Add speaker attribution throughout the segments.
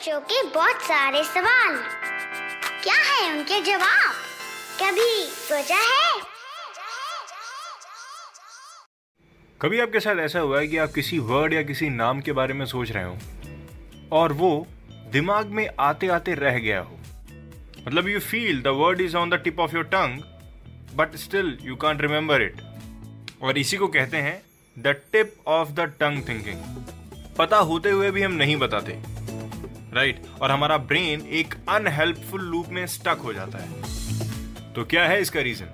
Speaker 1: बच्चों के बहुत सारे सवाल। क्या है उनके जवाब? कभी सोचा है?
Speaker 2: कभी आपके साथ ऐसा हुआ है कि आप किसी वर्ड या किसी नाम के बारे में सोच रहे हो और वो दिमाग में आते आते रह गया हो? मतलब you feel the word is on the tip of your tongue but still you can't remember it और इसी को कहते हैं the tip of the tongue thinking पता होते हुए भी हम नहीं बताते। राइट? और हमारा ब्रेन एक अनहेल्पफुल लूप में स्टक हो जाता है। तो क्या है इसका रीजन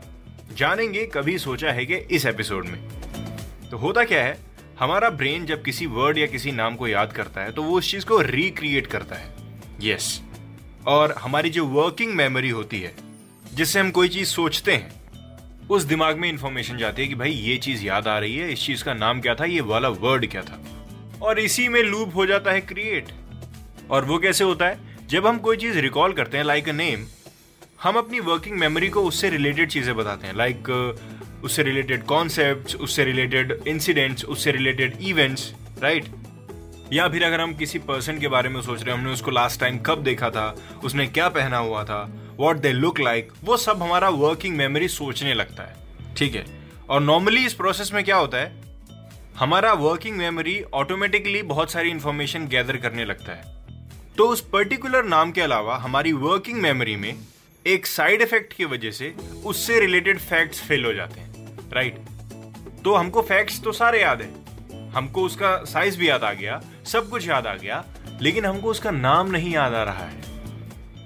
Speaker 2: जानेंगे, कभी सोचा है कि इस एपिसोड में। तो होता क्या है, हमारा ब्रेन जब किसी वर्ड या किसी नाम को याद करता है तो वो उस चीज़ को रिक्रिएट करता है। Yes yes. और हमारी जो वर्किंग मेमोरी होती है, जिससे हम कोई चीज़ सोचते हैं, उस दिमाग में इंफॉर्मेशन जाती है कि भाई, ये चीज़ याद आ रही है, इस चीज़ का नाम क्या था, ये वाला वर्ड क्या था। और इसी में लूप हो जाता है क्रिएट और वो कैसे होता है? जब हम कोई चीज़ रिकॉल करते हैं लाइक अ नेम हम अपनी वर्किंग मेमोरी को उससे रिलेटेड चीज़ें बताते हैं लाइक like, उससे रिलेटेड कॉन्सेप्ट उससे रिलेटेड इंसिडेंट्स उससे रिलेटेड इवेंट्स राइट या फिर अगर हम किसी पर्सन के बारे में सोच रहे हैं हमने उसको लास्ट टाइम कब देखा था उसने क्या पहना हुआ था वॉट दे लुक लाइक वो सब हमारा वर्किंग मेमोरी सोचने लगता है ठीक है? और नॉर्मली इस प्रोसेस में क्या होता है? हमारा वर्किंग मेमोरी ऑटोमेटिकली बहुत सारी इंफॉर्मेशन गैदर करने लगता है। तो उस पर्टिकुलर नाम के अलावा हमारी वर्किंग मेमोरी में एक साइड इफ़ेक्ट की वजह से उससे रिलेटेड फैक्ट्स फेल हो जाते हैं राइट तो हमको फैक्ट्स तो सारे याद है। हमको उसका साइज़ भी याद आ गया, सब कुछ याद आ गया, लेकिन हमको उसका नाम नहीं याद आ रहा है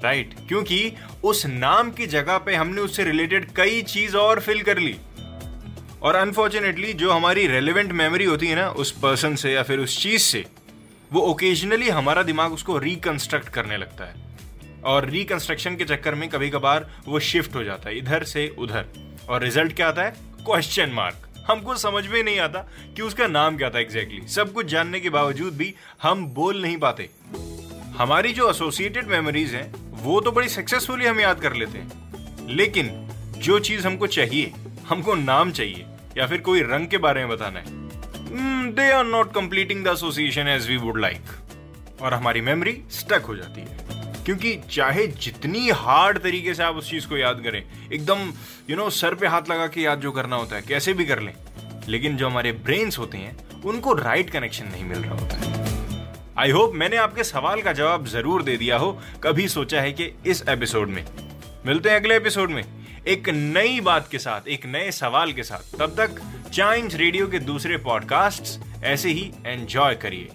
Speaker 2: राइट क्योंकि उस नाम की जगह पे हमने उससे रिलेटेड कई चीज़ और फिल कर ली। और अनफॉर्चुनेटली जो हमारी रेलिवेंट मेमोरी होती है ना, उस पर्सन से या फिर उस चीज़ से वो ओकेजनली हमारा दिमाग उसको रिकंस्ट्रक्ट करने लगता है। और रिकंस्ट्रक्शन के चक्कर में कभी कभार वो शिफ्ट हो जाता है, इधर से उधर। और रिज़ल्ट क्या आता है? क्वेश्चन मार्क हमको समझ में नहीं आता कि उसका नाम क्या था एग्जैक्टली exactly. सब कुछ जानने के बावजूद भी हम बोल नहीं पाते। हमारी जो एसोसिएटेड मेमोरीज हैं, वो तो बड़ी सक्सेसफुली हम याद कर लेते हैं। लेकिन जो चीज़ हमको चाहिए, हमको नाम चाहिए, या फिर कोई रंग के बारे में बताना है they are not completing the association as we would like और हमारी मेमोरी स्टक हो जाती है। क्योंकि चाहे जितनी हार्ड तरीके से आप उस चीज़ को याद करें, एकदम यू नो सर पे हाथ लगा के याद जो करना होता है, कैसे भी कर लें। लेकिन जो हमारे ब्रेन्स होते हैं, उनको राइट कनेक्शन नहीं मिल रहा होता है। आई होप मैंने आपके सवाल का जवाब ज़रूर दे दिया हो, कभी सोचा है कि इस एपिसोड में। मिलते हैं अगले एपिसोड में। एक नई बात के साथ, एक नए सवाल के साथ। तब तक चाइम्स रेडियो के दूसरे पॉडकास्ट ऐसे ही एंजॉय करिए।